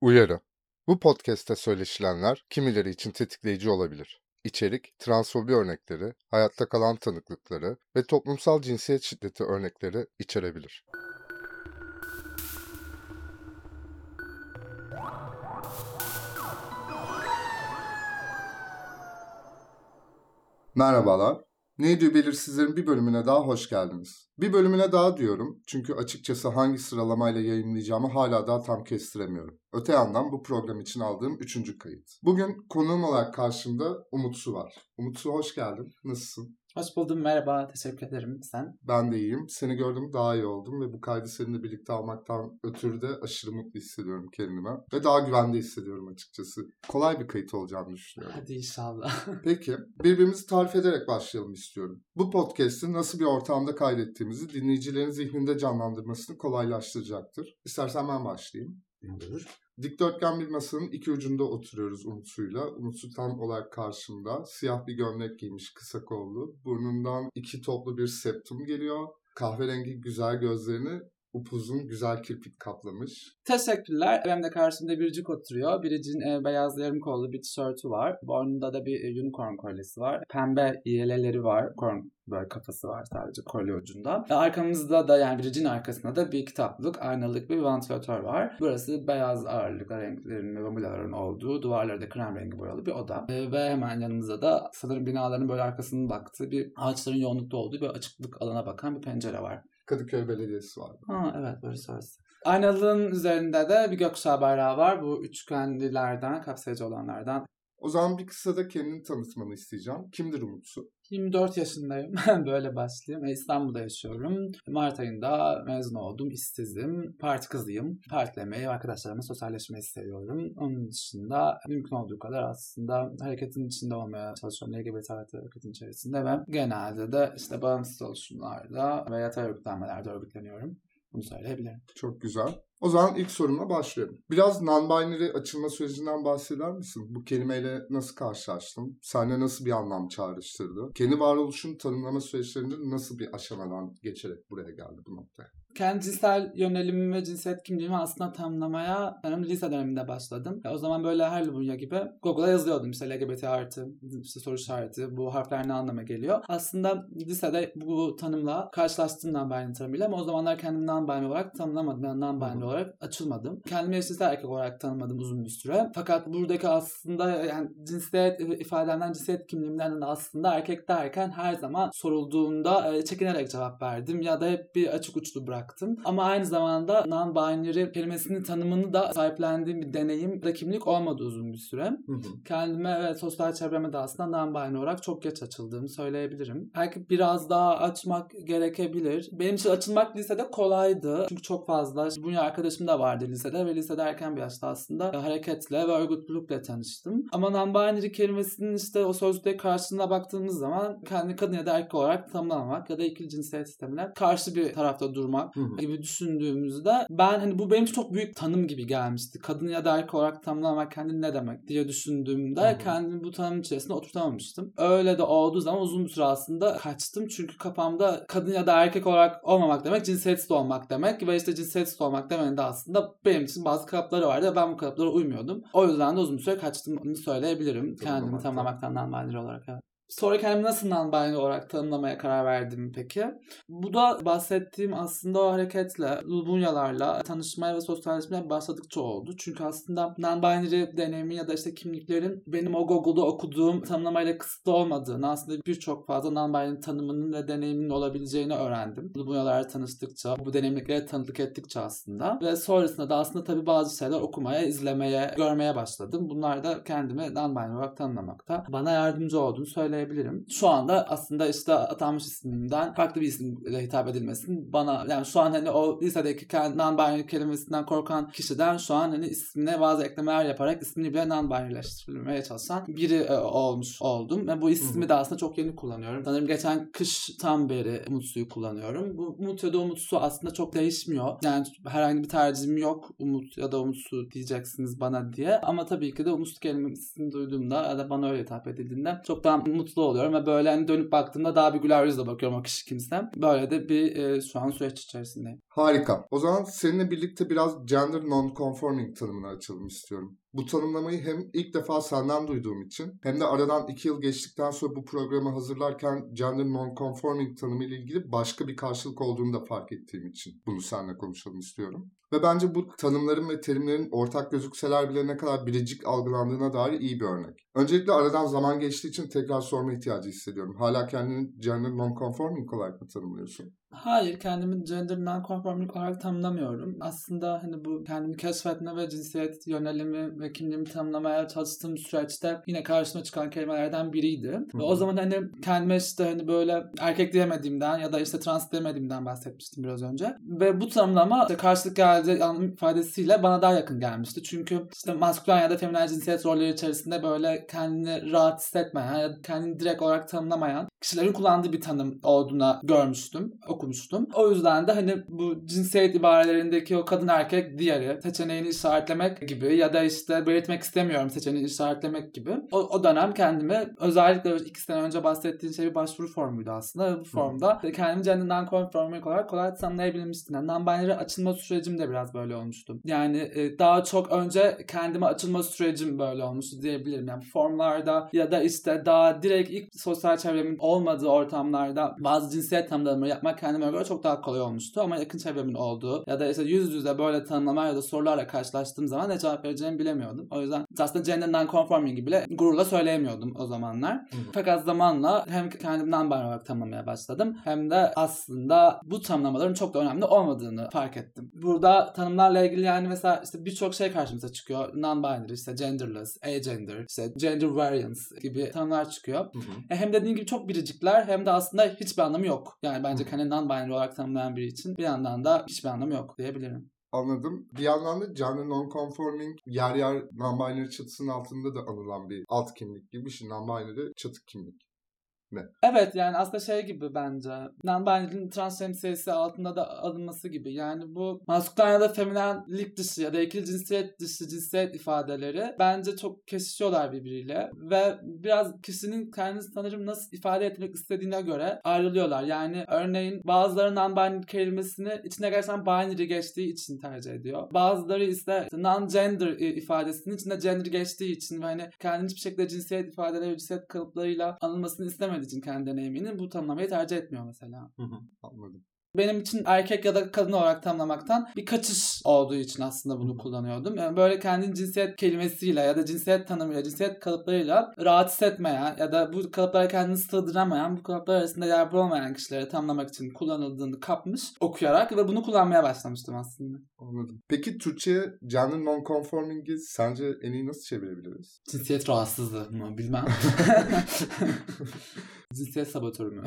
Uyarı. Bu podcast'te söyleşilenler kimileri için tetikleyici olabilir. İçerik, transfobi örnekleri, hayatta kalan tanıklıkları ve toplumsal cinsiyet şiddeti örnekleri içerebilir. Merhabalar. Neydi belirsizlerin bir bölümüne daha hoş geldiniz. Bir bölümüne daha diyorum çünkü açıkçası hangi sıralamayla yayınlayacağımı hala daha tam kestiremiyorum. Öte yandan bu program için aldığım üçüncü kayıt. Bugün konuğum olarak karşımda Umut Su var. Umut Su hoş geldin. Nasılsın? Hoş buldum, merhaba. Teşekkür ederim. Sen? Ben de iyiyim. Seni gördüm daha iyi oldum ve bu kaydı seninle birlikte almaktan ötürü de aşırı mutlu hissediyorum kendime. Ve daha güvende hissediyorum açıkçası. Kolay bir kayıt olacağını düşünüyorum. Hadi inşallah. Peki, birbirimizi tarif ederek başlayalım istiyorum. Bu podcast'i nasıl bir ortamda kaydettiğimizi dinleyicilerin zihninde canlandırmasını kolaylaştıracaktır. İstersen ben başlayayım. Olur. Dikdörtgen bir masanın iki ucunda oturuyoruz Umutsu'yla. Umutsu tam olarak karşımda. Siyah bir gömlek giymiş kısa kollu. Burnundan iki toplu bir septum geliyor. Kahverengi güzel gözlerini upuzun güzel kirpik kaplamış. Teşekkürler. Benim de karşımda Biricik oturuyor. Biricik'in e, beyaz yarım kollu bir tişörtü var. Boynunda da bir e, unicorn kolyesi var. Pembe yeleleri var. Korn böyle kafası var sadece kolye ucunda. E, arkamızda da yani Biricik'in arkasında da bir kitaplık, aynalık bir vantilatör var. Burası beyaz ağırlıklı renklerin ve mobilyaların olduğu, duvarları da krem rengi boyalı bir oda. E, ve hemen yanımızda da sanırım binaların böyle arkasının baktığı bir ağaçların yoğunlukta olduğu bir açıklık alana bakan bir pencere var. Kadıköy Belediyesi var. Ha evet burası orası. Aynalığın üzerinde de bir gökkuşağı bayrağı var. Bu üçgenlilerden, kapsayıcı olanlardan. O zaman bir kısa da kendini tanıtmanı isteyeceğim. Kimdir Umutsu? 24 yaşındayım. Böyle başlayayım. İstanbul'da yaşıyorum. Mart ayında mezun oldum. İşsizim. Parti kızıyım. Partilemeyi, arkadaşlarımla sosyalleşmeyi seviyorum. Onun dışında mümkün olduğu kadar aslında hareketin içinde olmaya çalışıyorum. LGBT hareketin içerisinde ve genelde de işte bağımsız oluşumlarda ve yatay örgütlenmelerde örgütleniyorum. Bunu söyleyebilirim. Çok güzel. O zaman ilk sorumla başlıyorum. Biraz non-binary açılma sürecinden bahseder misin? Bu kelimeyle nasıl karşılaştın? Sende nasıl bir anlam çağrıştırdı? Kendi varoluşun tanımlama süreçlerinde nasıl bir aşamadan geçerek buraya geldi bu noktaya? Kendi cinsel yönelimimi ve cinsiyet kimliğimi aslında tanımlamaya benim lise döneminde başladım. Ya o zaman böyle her Lubunya gibi Google'a yazıyordum işte LGBT artı, işte soru işareti, bu harfler ne anlama geliyor. Aslında lisede bu tanımla karşılaştım non-binary tanımıyla ama o zamanlar kendimi non-binary olarak tanımlamadım. Yani non-binary olarak açılmadım. Kendimi eşcinsel erkek olarak tanımadım uzun bir süre. Fakat buradaki aslında yani cinsiyet ifademden, cinsiyet kimliğimden de aslında erkek derken her zaman sorulduğunda çekinerek cevap verdim ya da hep bir açık uçlu bıraktım bıraktım. Ama aynı zamanda non-binary kelimesinin tanımını da sahiplendiğim bir deneyim ve kimlik olmadı uzun bir süre. Hı hı. Kendime ve sosyal çevreme de aslında non-binary olarak çok geç açıldığımı söyleyebilirim. Belki biraz daha açmak gerekebilir. Benim için açılmak lisede kolaydı. Çünkü çok fazla bunca arkadaşım da vardı lisede ve lisede erken bir yaşta aslında hareketle ve örgütlülükle tanıştım. Ama non-binary kelimesinin işte o sözlüğe karşılığına baktığımız zaman kendi kadın ya da erkek olarak tanımlamak ya da ikili cinsiyet sistemine karşı bir tarafta durmak gibi düşündüğümüzde ben hani bu benim çok büyük tanım gibi gelmişti. Kadın ya da erkek olarak tanımlamak kendini ne demek diye düşündüğümde Hı-hı. kendimi bu tanım içerisinde oturtamamıştım. Öyle de olduğu zaman uzun bir süre aslında kaçtım. Çünkü kafamda kadın ya da erkek olarak olmamak demek cinsiyetsiz olmak demek ve işte cinsiyetsiz olmak demenin de aslında benim için bazı kalıpları vardı ben bu kalıplara uymuyordum. O yüzden de uzun bir süre kaçtım söyleyebilirim. Kendimi tanımlamaktan non olarak. Evet. Sonra kendimi nasıl non-binary olarak tanımlamaya karar verdim peki? Bu da bahsettiğim aslında o hareketle, Lubunyalarla tanışmaya ve sosyalleşmeye başladıkça oldu. Çünkü aslında non-binary deneyimi ya da işte kimliklerin benim o Google'da okuduğum tanımlamayla kısıtlı olmadığını, aslında birçok fazla non-binary tanımının ve deneyiminin olabileceğini öğrendim. Lubunyalarla tanıştıkça, bu deneyimliklere tanıklık ettikçe aslında. Ve sonrasında da aslında tabii bazı şeyler okumaya, izlemeye, görmeye başladım. Bunlar da kendimi non-binary olarak tanımlamakta bana yardımcı olduğunu söyle söyleyebilirim. Şu anda aslında işte atanmış ismimden farklı bir isimle hitap edilmesin bana yani şu an hani o lisedeki non-binary kelimesinden korkan kişiden şu an hani ismine bazı eklemeler yaparak ismini bile non-binaryleştirilmeye çalışan biri e, olmuş oldum. Ve bu ismi de aslında çok yeni kullanıyorum. Sanırım geçen kıştan beri Umutsu'yu kullanıyorum. Bu Umut ya da Umutsu aslında çok değişmiyor. Yani herhangi bir tercihim yok. Umut ya da Umutsu diyeceksiniz bana diye. Ama tabii ki de Umutsu kelimesini duyduğumda ya da bana öyle hitap edildiğinde çok daha mutlu mutlu oluyorum ve böyle hani dönüp baktığımda daha bir güler yüzle bakıyorum o kişi kimsem. Böyle de bir e, şu an süreç içerisindeyim. Harika. O zaman seninle birlikte biraz gender non-conforming tanımını açalım istiyorum. Bu tanımlamayı hem ilk defa senden duyduğum için hem de aradan iki yıl geçtikten sonra bu programı hazırlarken gender non-conforming tanımı ile ilgili başka bir karşılık olduğunu da fark ettiğim için bunu seninle konuşalım istiyorum. Ve bence bu tanımların ve terimlerin ortak gözükseler bile ne kadar biricik algılandığına dair iyi bir örnek. Öncelikle aradan zaman geçtiği için tekrar sorma ihtiyacı hissediyorum. Hala kendini gender non-conforming olarak mı tanımlıyorsun? Hayır, kendimi gender non-conforming olarak tanımlamıyorum. Aslında hani bu kendimi keşfetme ve cinsiyet yönelimi ve kimliğimi tanımlamaya çalıştığım süreçte yine karşıma çıkan kelimelerden biriydi. Ve o zaman hani kendime işte hani böyle erkek diyemediğimden ya da işte trans diyemediğimden bahsetmiştim biraz önce. Ve bu tanımlama işte karşılık geldiği anlam ifadesiyle bana daha yakın gelmişti. Çünkü işte maskülen ya da feminen cinsiyet rolleri içerisinde böyle kendini rahat hissetmeyen ya da kendini direkt olarak tanımlamayan kişilerin kullandığı bir tanım olduğuna görmüştüm, okumuştum. O yüzden de hani bu cinsiyet ibarelerindeki o kadın erkek diğeri seçeneğini işaretlemek gibi ya da işte belirtmek istemiyorum seçeneğini işaretlemek gibi. O, o dönem kendimi özellikle iki sene önce bahsettiğin şey bir başvuru formuydu aslında. Bu formda kendimi gender non-conforming olarak kolay tanımlayabilmiştim. Yani non-binary açılma sürecim de biraz böyle olmuştu. Yani e, daha çok önce kendime açılma sürecim böyle olmuştu diyebilirim. Yani formlarda ya da işte daha direkt ilk sosyal çevremin olmadığı ortamlarda bazı cinsiyet tanımlamaları yapmak kendime göre çok daha kolay olmuştu. Ama yakın çevremin olduğu ya da işte yüz yüze böyle tanımlama ya da sorularla karşılaştığım zaman ne cevap vereceğimi bilemiyordum. O yüzden aslında gender non-conforming bile gururla söyleyemiyordum o zamanlar. Hı. Fakat zamanla hem kendimden non olarak tanımlamaya başladım hem de aslında bu tanımlamaların çok da önemli olmadığını fark ettim. Burada tanımlarla ilgili yani mesela işte birçok şey karşımıza çıkıyor. Non-binary, işte genderless, agender, işte gender variance gibi tanımlar çıkıyor. Hı hı. E hem dediğim gibi çok biricikler hem de aslında hiçbir anlamı yok. Yani bence kendini non-binary olarak tanımlayan biri için bir yandan da hiçbir anlamı yok diyebilirim. Anladım. Bir yandan da gender non-conforming yer yer non-binary çatısının altında da anılan bir alt kimlik gibi bir şey. Non-binary çatı kimlik mi? Evet yani aslında şey gibi bence. Non-binary'nin trans şemsiyesi altında da alınması gibi. Yani bu maskülen ya da feminenlik dışı ya da ikili cinsiyet dışı cinsiyet ifadeleri bence çok kesişiyorlar birbiriyle. Ve biraz kişinin kendini sanırım nasıl ifade etmek istediğine göre ayrılıyorlar. Yani örneğin bazıları non-binary kelimesini içine gerçekten binary geçtiği için tercih ediyor. Bazıları ise non-gender ifadesinin içinde gender geçtiği için ve hani kendini hiçbir şekilde cinsiyet ifadeleri, cinsiyet kalıplarıyla anılmasını istemediği için kendi deneyimini bu tanımlamayı tercih etmiyor mesela. Anladım benim için erkek ya da kadın olarak tanımlamaktan bir kaçış olduğu için aslında bunu kullanıyordum. Yani böyle kendin cinsiyet kelimesiyle ya da cinsiyet tanımıyla, cinsiyet kalıplarıyla rahat hissetmeyen ya da bu kalıplara kendini sığdıramayan, bu kalıplar arasında yer bulamayan kişileri tanımlamak için kullanıldığını kapmış okuyarak ve bunu kullanmaya başlamıştım aslında. Anladım. Peki Türkçe'ye gender non-conforming'i sence en iyi nasıl çevirebiliriz? Cinsiyet rahatsızlığı mı bilmem. Cinsiyet sabotörü mü?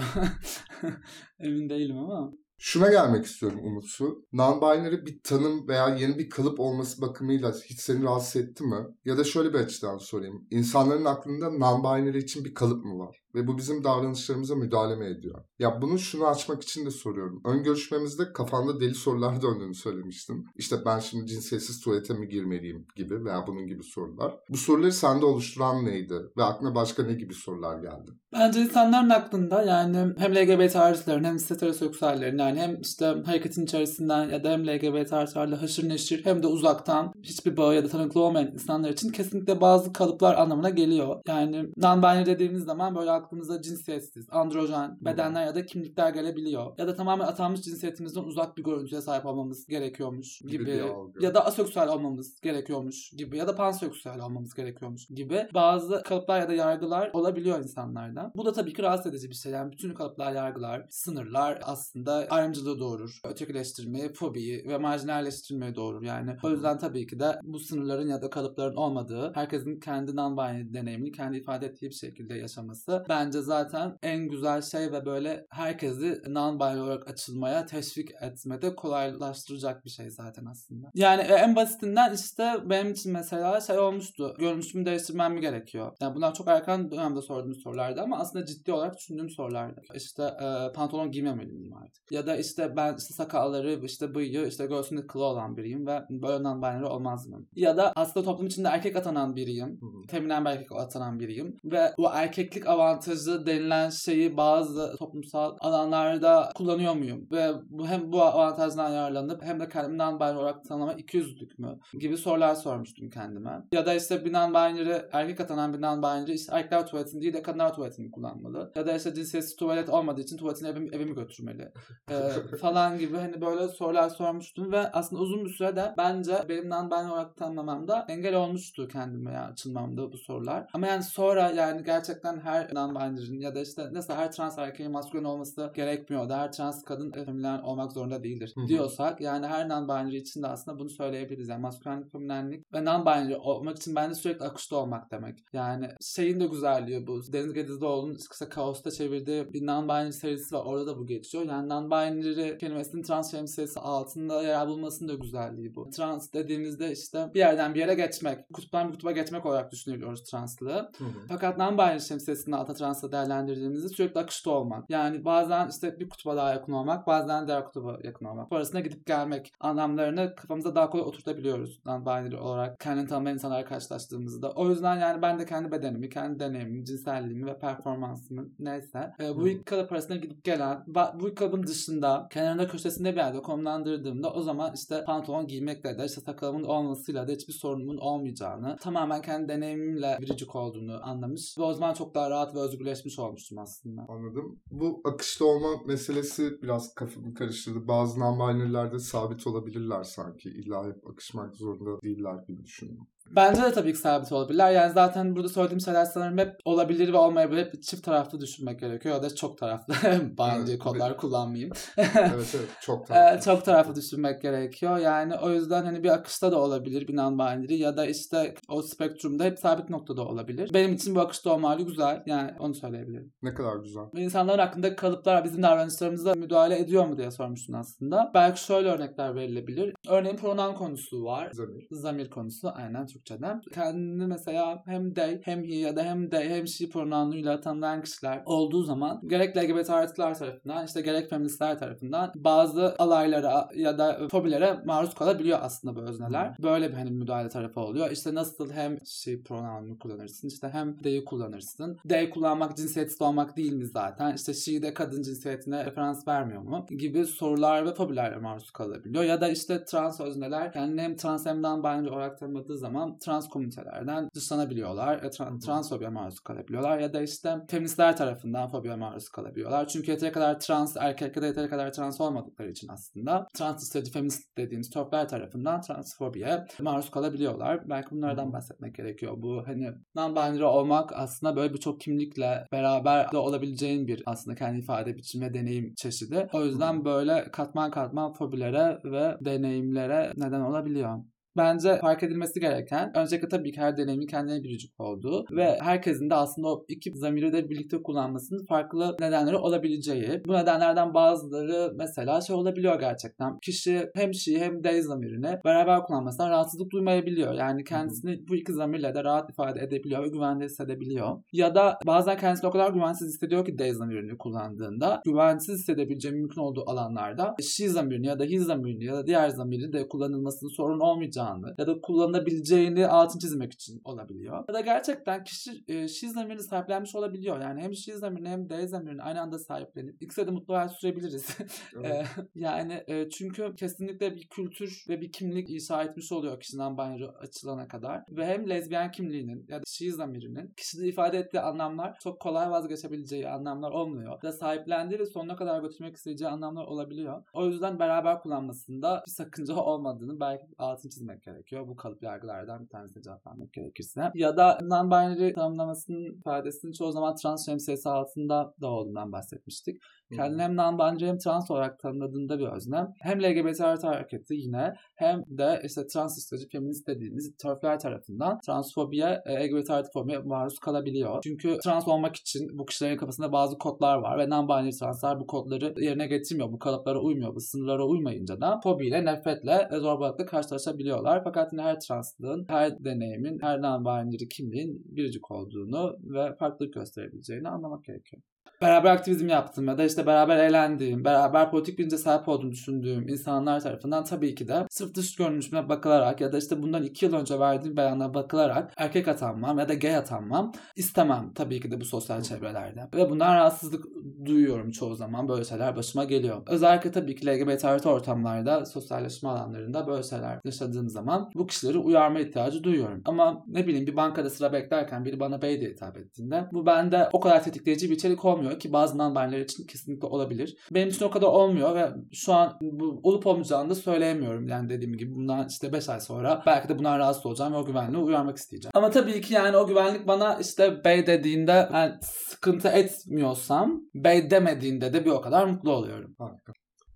Emin değilim ama. Şuna gelmek istiyorum Umutsu. Non-binary bir tanım veya yeni bir kalıp olması bakımıyla hiç seni rahatsız etti mi? Ya da şöyle bir açıdan sorayım. İnsanların aklında non-binary için bir kalıp mı var? Ve bu bizim davranışlarımıza müdahale mi ediyor? Ya bunu şunu açmak için de soruyorum. Ön görüşmemizde kafanda deli sorular döndüğünü söylemiştin. İşte ben şimdi cinsiyetsiz tuvalete mi girmeliyim gibi veya bunun gibi sorular. Bu soruları sende oluşturan neydi? Ve aklına başka ne gibi sorular geldi? Bence insanların aklında yani hem LGBT artıların hem heteroseksüellerin yani hem işte hareketin içerisinden ya da hem LGBT artılarla haşır neşir hem de uzaktan hiçbir bağ ya da tanıklı olmayan insanlar için kesinlikle bazı kalıplar anlamına geliyor. Yani non-binary dediğimiz zaman böyle aklımıza cinsiyetsiz, androjen bedenler ya da kimlikler gelebiliyor. Ya da tamamen atanmış cinsiyetimizden uzak bir görüntüye sahip olmamız gerekiyormuş gibi. gibi ya da aseksüel olmamız gerekiyormuş gibi. Ya da panseksüel olmamız gerekiyormuş gibi. Bazı kalıplar ya da yargılar olabiliyor insanlarda. Bu da tabii ki rahatsız edici bir şey. Yani bütün kalıplar, yargılar, sınırlar aslında ayrımcılığı doğurur. Ötekileştirmeyi, fobiyi ve marjinalleştirmeyi doğurur. Yani o yüzden tabii ki de bu sınırların ya da kalıpların olmadığı, herkesin kendi non-binary deneyimini kendi ifade ettiği bir şekilde yaşaması bence zaten en güzel şey ve böyle herkesi non-binary olarak açılmaya teşvik etmede kolaylaştıracak bir şey zaten aslında. Yani e, en basitinden işte benim için mesela şey olmuştu. Görünüşümü değiştirmem mi gerekiyor? Yani bunlar çok erken dönemde sorduğum sorulardı ama aslında ciddi olarak düşündüğüm sorulardı. İşte e, pantolon giymemeli miyim artık? Ya da işte ben işte sakalları, işte bıyığı, işte göğsünde kılı olan biriyim ve böyle non-binary olmaz mı? Ya da aslında toplum içinde erkek atanan biriyim. feminen bir erkek atanan biriyim. Ve bu erkeklik avantajı denilen şeyi bazı toplumsal alanlarda kullanıyor muyum? Ve bu hem bu avantajdan yararlanıp hem de kendimden binary olarak tanımlama ikiyüzlülük mü? Gibi sorular sormuştum kendime. Ya da işte bir non-binary erkek atanan bir non-binary işte erkekler tuvaletini değil de kadınlar tuvaletini kullanmalı. Ya da işte cinsiyetsiz tuvalet olmadığı için tuvaletini eve, eve mi götürmeli? Ee, falan gibi hani böyle sorular sormuştum ve aslında uzun bir sürede bence benim non-binary olarak tanımlamamda engel olmuştu kendime ya açılmamda bu sorular. Ama yani sonra yani gerçekten her non-binary'nin ya da işte nasıl her trans erkeğin maskülen olması gerekmiyor da her trans kadın feminen olmak zorunda değildir Hı hı. diyorsak yani her non-binary için de aslında bunu söyleyebiliriz. Yani maskülenlik, feminenlik ve non-binary olmak için bence sürekli akışta olmak demek. Yani şeyin de güzelliği bu. Deniz Gedizlioğlu'nun kısa Kaos'ta çevirdiği bir non-binary serisi var. Orada da bu geçiyor. Yani non-binary kelimesinin trans şemsiyesi altında yer bulmasının da güzelliği bu. Trans dediğimizde işte bir yerden bir yere geçmek, kutuptan bir kutuba geçmek olarak düşünüyoruz translığı. Hı hı. Fakat non-binary şemsiyesinin alta transla değerlendirdiğimizde sürekli akışta olmak. Yani bazen işte bir kutuba daha yakın olmak, bazen diğer kutuba yakın olmak. Arasında gidip gelmek anlamlarını kafamıza daha kolay oturtabiliyoruz non-binary olarak kendini tanımayan insanlarla karşılaştığımızda. O yüzden yani ben de kendi bedenimi, kendi deneyimimi, cinselliğimi ve performansımı neyse e, bu ilk kalıp arasında gidip gelen, bu ilk kalıbın dışında kenarında köşesinde bir yerde konumlandırdığımda o zaman işte pantolon giymekle de işte sakalımın olmasıyla da hiçbir sorunumun olmayacağını, tamamen kendi deneyimimle biricik olduğunu anlamış ve o zaman çok daha rahat ve özgürleşmiş olmuştum aslında. Anladım. Bu akışta olma meselesi biraz kafamı karıştırdı. Bazı non-binary'lerde sabit olabilirler sanki. İlla hep akışmak zorunda değiller gibi düşünüyorum. Bence de tabii ki sabit olabilirler. Yani zaten burada söylediğim şeyler sanırım hep olabilir ve olmayabilir. Hep çift taraflı düşünmek gerekiyor. Ya da çok taraflı. Bence Evet, kodlar kullanmayayım. evet evet çok Ee, taraflı. çok taraflı düşünmek gerekiyor. Yani o yüzden hani bir akışta da olabilir bir non-binary ya da işte o spektrumda hep sabit noktada olabilir. Benim için bu akışta olma hali güzel. Yani onu söyleyebilirim. Ne kadar güzel. İnsanların hakkında kalıplar bizim davranışlarımıza müdahale ediyor mu diye sormuştun aslında. Belki şöyle örnekler verilebilir. Örneğin pronoun konusu var. Zamir. Zamir konusu aynen Türkçeden. Kendini mesela hem they hem he ya da hem they hem she pronounuyla tanımlayan kişiler olduğu zaman gerek LGBT artıklar tarafından işte gerek feministler tarafından bazı alaylara ya da fobilere maruz kalabiliyor aslında bu özneler. Böyle bir hani müdahale tarafı oluyor. İşte nasıl hem she pronoununu kullanırsın işte hem they'i kullanırsın. They kullanmak cinsiyetsiz olmak değil mi zaten? İşte she de kadın cinsiyetine referans vermiyor mu? Gibi sorular ve fobilerle maruz kalabiliyor. Ya da işte trans özneler kendini hem trans hem non-binary olarak tanımladığı zaman trans komünitelerden dışlanabiliyorlar. E, tra- transfobiye maruz kalabiliyorlar. Ya da işte feministler tarafından fobiye maruz kalabiliyorlar. Çünkü yeteri kadar trans erkek ya da yeteri kadar trans olmadıkları için aslında trans istediği feminist dediğimiz törpler tarafından transfobiye maruz kalabiliyorlar. Belki bunlardan bahsetmek gerekiyor. Bu hani non-binary olmak aslında böyle birçok kimlikle beraber de olabileceğin bir aslında kendi ifade biçimi deneyim çeşidi. O yüzden böyle katman katman fobilere ve deneyimlere neden olabiliyor. Bence fark edilmesi gereken öncelikle tabii ki her deneyimin kendine biricik olduğu ve herkesin de aslında o iki zamiri de birlikte kullanmasının farklı nedenleri olabileceği. Bu nedenlerden bazıları mesela şey olabiliyor gerçekten. Kişi hem she hem they zamirini beraber kullanmasından rahatsızlık duymayabiliyor. Yani kendisini bu iki zamirle de rahat ifade edebiliyor ve güvende hissedebiliyor. Ya da bazen kendisini o kadar güvensiz hissediyor ki they zamirini kullandığında güvensiz hissedebileceği mümkün olduğu alanlarda she zamirini ya da he zamirini ya da diğer zamiri de kullanılmasının sorun olmayacağını ya da kullanılabileceğini altın çizmek için olabiliyor. Ya da gerçekten kişi e, she zamirini sahiplenmiş olabiliyor. Yani hem she zamirini hem they zamirini aynı anda sahiplenip ikisi de mutlu hayat sürebiliriz. Evet. Ee, yani e, çünkü kesinlikle bir kültür ve bir kimlik inşa etmiş oluyor kişiden binary açılana kadar. Ve hem lezbiyen kimliğinin ya da she zamirinin kişide ifade ettiği anlamlar çok kolay vazgeçebileceği anlamlar olmuyor. Ya da sahiplendiği ve sonuna kadar götürmek isteyeceği anlamlar olabiliyor. O yüzden beraber kullanmasında bir sakınca olmadığını belki altını çizmek gerekiyor. Bu kalıp yargılardan bir tanesine cevap vermek gerekirse. Ya da non-binary tanımlamasının ifadesinin çoğu zaman trans şemsiyesi altında da olduğundan bahsetmiştik. Kendini hem non-binary hem trans olarak tanımladığında bir özne. Hem LGBT artı hareketi yine hem de işte trans isteci feminist dediğimiz törfler tarafından transfobiye, LGBT artı fobiye maruz kalabiliyor. Çünkü trans olmak için bu kişilerin kafasında bazı kodlar var ve non-binary translar bu kodları yerine getirmiyor. Bu kalıplara uymuyor. Bu sınırlara uymayınca da fobiyle, nefretle zorbalıkla karşılaşabiliyorlar. Fakat yine her translığın, her deneyimin, her non-binary kimliğin biricik olduğunu ve farklılık gösterebileceğini anlamak gerekiyor. Beraber aktivizm yaptığım ya da işte beraber eğlendiğim, beraber politik bilince sahip olduğunu düşündüğüm insanlar tarafından tabii ki de sırf dış görünüşüme bakılarak ya da işte bundan iki yıl önce verdiğim beyanlara bakılarak erkek atanmam ya da gay atanmam istemem tabii ki de bu sosyal çevrelerde. Ve bundan rahatsızlık duyuyorum çoğu zaman böyle şeyler başıma geliyor. Özellikle tabii ki LGBT artı ortamlarda, sosyalleşme alanlarında böyle şeyler yaşadığım zaman bu kişileri uyarma ihtiyacı duyuyorum. Ama ne bileyim bir bankada sıra beklerken biri bana bey diye hitap ettiğinde bu bende o kadar tetikleyici bir içerik olmuyor ki bazı non için kesinlikle olabilir. Benim için o kadar olmuyor ve şu an bu olup olmayacağını da söyleyemiyorum. Yani dediğim gibi bundan işte 5 ay sonra belki de bundan rahatsız olacağım ve o güvenliği uyarmak isteyeceğim. Ama tabii ki yani o güvenlik bana işte bey dediğinde yani sıkıntı etmiyorsam bey demediğinde de bir o kadar mutlu oluyorum. Harika.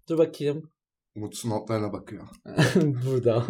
Dur bakayım. Umut notlarına bakıyor. Burada.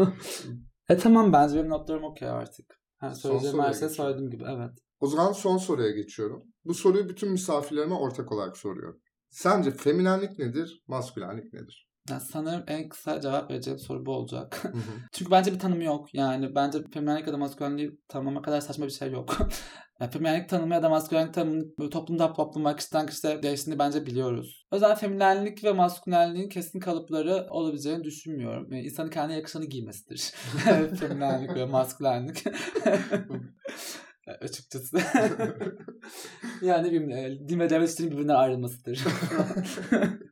e tamam bence benim notlarım okey artık. Yani söyleyeceğim her şey söylediğim gibi evet. O zaman son soruya geçiyorum. Bu soruyu bütün misafirlerime ortak olarak soruyorum. Sence feminenlik nedir, maskülenlik nedir? Yani sanırım en kısa cevap vereceğim soru bu olacak. Hı hı. Çünkü bence bir tanımı yok. Yani bence feminenlik ya da maskülenliği tanımlama kadar saçma bir şey yok. yani feminenlik tanımı ya da maskülenlik böyle toplumda topluma kişiden kişiye değiştiğini bence biliyoruz. O yüzden feminenlik ve maskülenliğin kesin kalıpları olabileceğini düşünmüyorum. Yani insanın kendine yakışanı giymesidir. feminenlik ve maskülenlik. Açıkçası. yani bileyim, e, din ve devlet birbirinden ayrılmasıdır.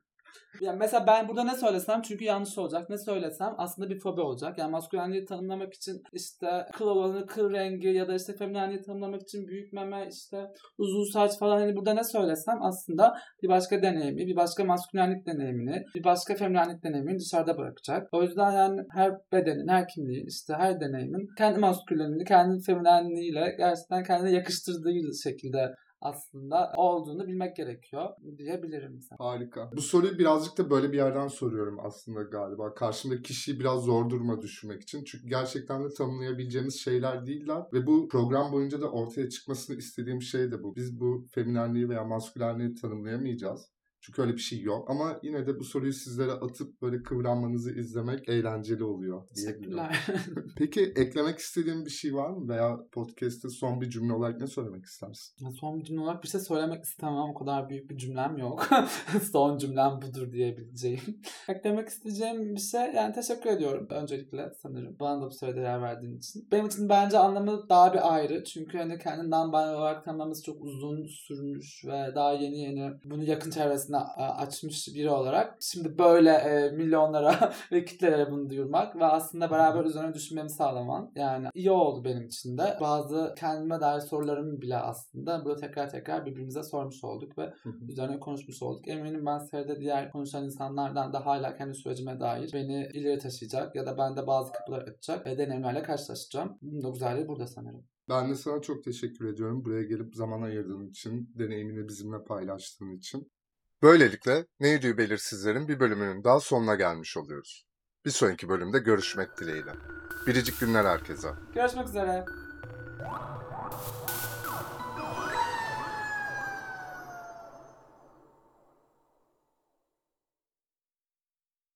Yani mesela ben burada ne söylesem çünkü yanlış olacak. Ne söylesem aslında bir fobi olacak. Yani maskülenliği tanımlamak için işte kıl olanı, kıl rengi ya da işte feminenliği tanımlamak için büyük meme, işte uzun saç falan hani burada ne söylesem aslında bir başka deneyimi, bir başka maskülenlik deneyimini, bir başka feminenlik deneyimini dışarıda bırakacak. O yüzden yani her bedenin, her kimliğin, işte her deneyimin kendi maskülenliğini, kendi feminenliğiyle gerçekten kendine yakıştırdığı şekilde aslında olduğunu bilmek gerekiyor diyebilirim mesela. Harika. Bu soruyu birazcık da böyle bir yerden soruyorum aslında galiba. Karşımdaki kişiyi biraz zor duruma düşürmek için. Çünkü gerçekten de tanımlayabileceğimiz şeyler değiller. Ve bu program boyunca da ortaya çıkmasını istediğim şey de bu. Biz bu feminenliği veya maskülenliği tanımlayamayacağız. Çünkü öyle bir şey yok. Ama yine de bu soruyu sizlere atıp böyle kıvranmanızı izlemek eğlenceli oluyor. Teşekkürler. Peki eklemek istediğin bir şey var mı? Veya podcast'te son bir cümle olarak ne söylemek istersin? Son bir cümle olarak bir şey söylemek istemem. O kadar büyük bir cümlem yok. Son cümlem budur diyebileceğim. Eklemek isteyeceğim bir şey. Yani teşekkür ediyorum öncelikle sanırım. Bana da bu sürede yer verdiğin için. Benim için bence anlamı daha bir ayrı. Çünkü hani kendinden ben olarak tanımlaması çok uzun sürmüş ve daha yeni yeni bunu yakın çevresine a- açmış biri olarak. Şimdi böyle e, milyonlara ve kitlelere bunu duyurmak ve aslında beraber üzerine düşünmemi sağlaman. Yani iyi oldu benim için de. Bazı kendime dair sorularımı bile aslında burada tekrar tekrar birbirimize sormuş olduk ve üzerine konuşmuş olduk. Eminim ben seride diğer konuşan insanlardan da hala kendi sürecime dair beni ileri taşıyacak ya da bende bazı kapılar açacak ve deneyimlerle karşılaşacağım. Bunun da güzelliği burada sanırım. Ben de sana çok teşekkür ediyorum. Buraya gelip zaman ayırdığın için, deneyimini bizimle paylaştığın için. Böylelikle Neydi Belirsizlerin bir bölümünün daha sonuna gelmiş oluyoruz. Bir sonraki bölümde görüşmek dileğiyle. Biricik günler herkese. Görüşmek üzere.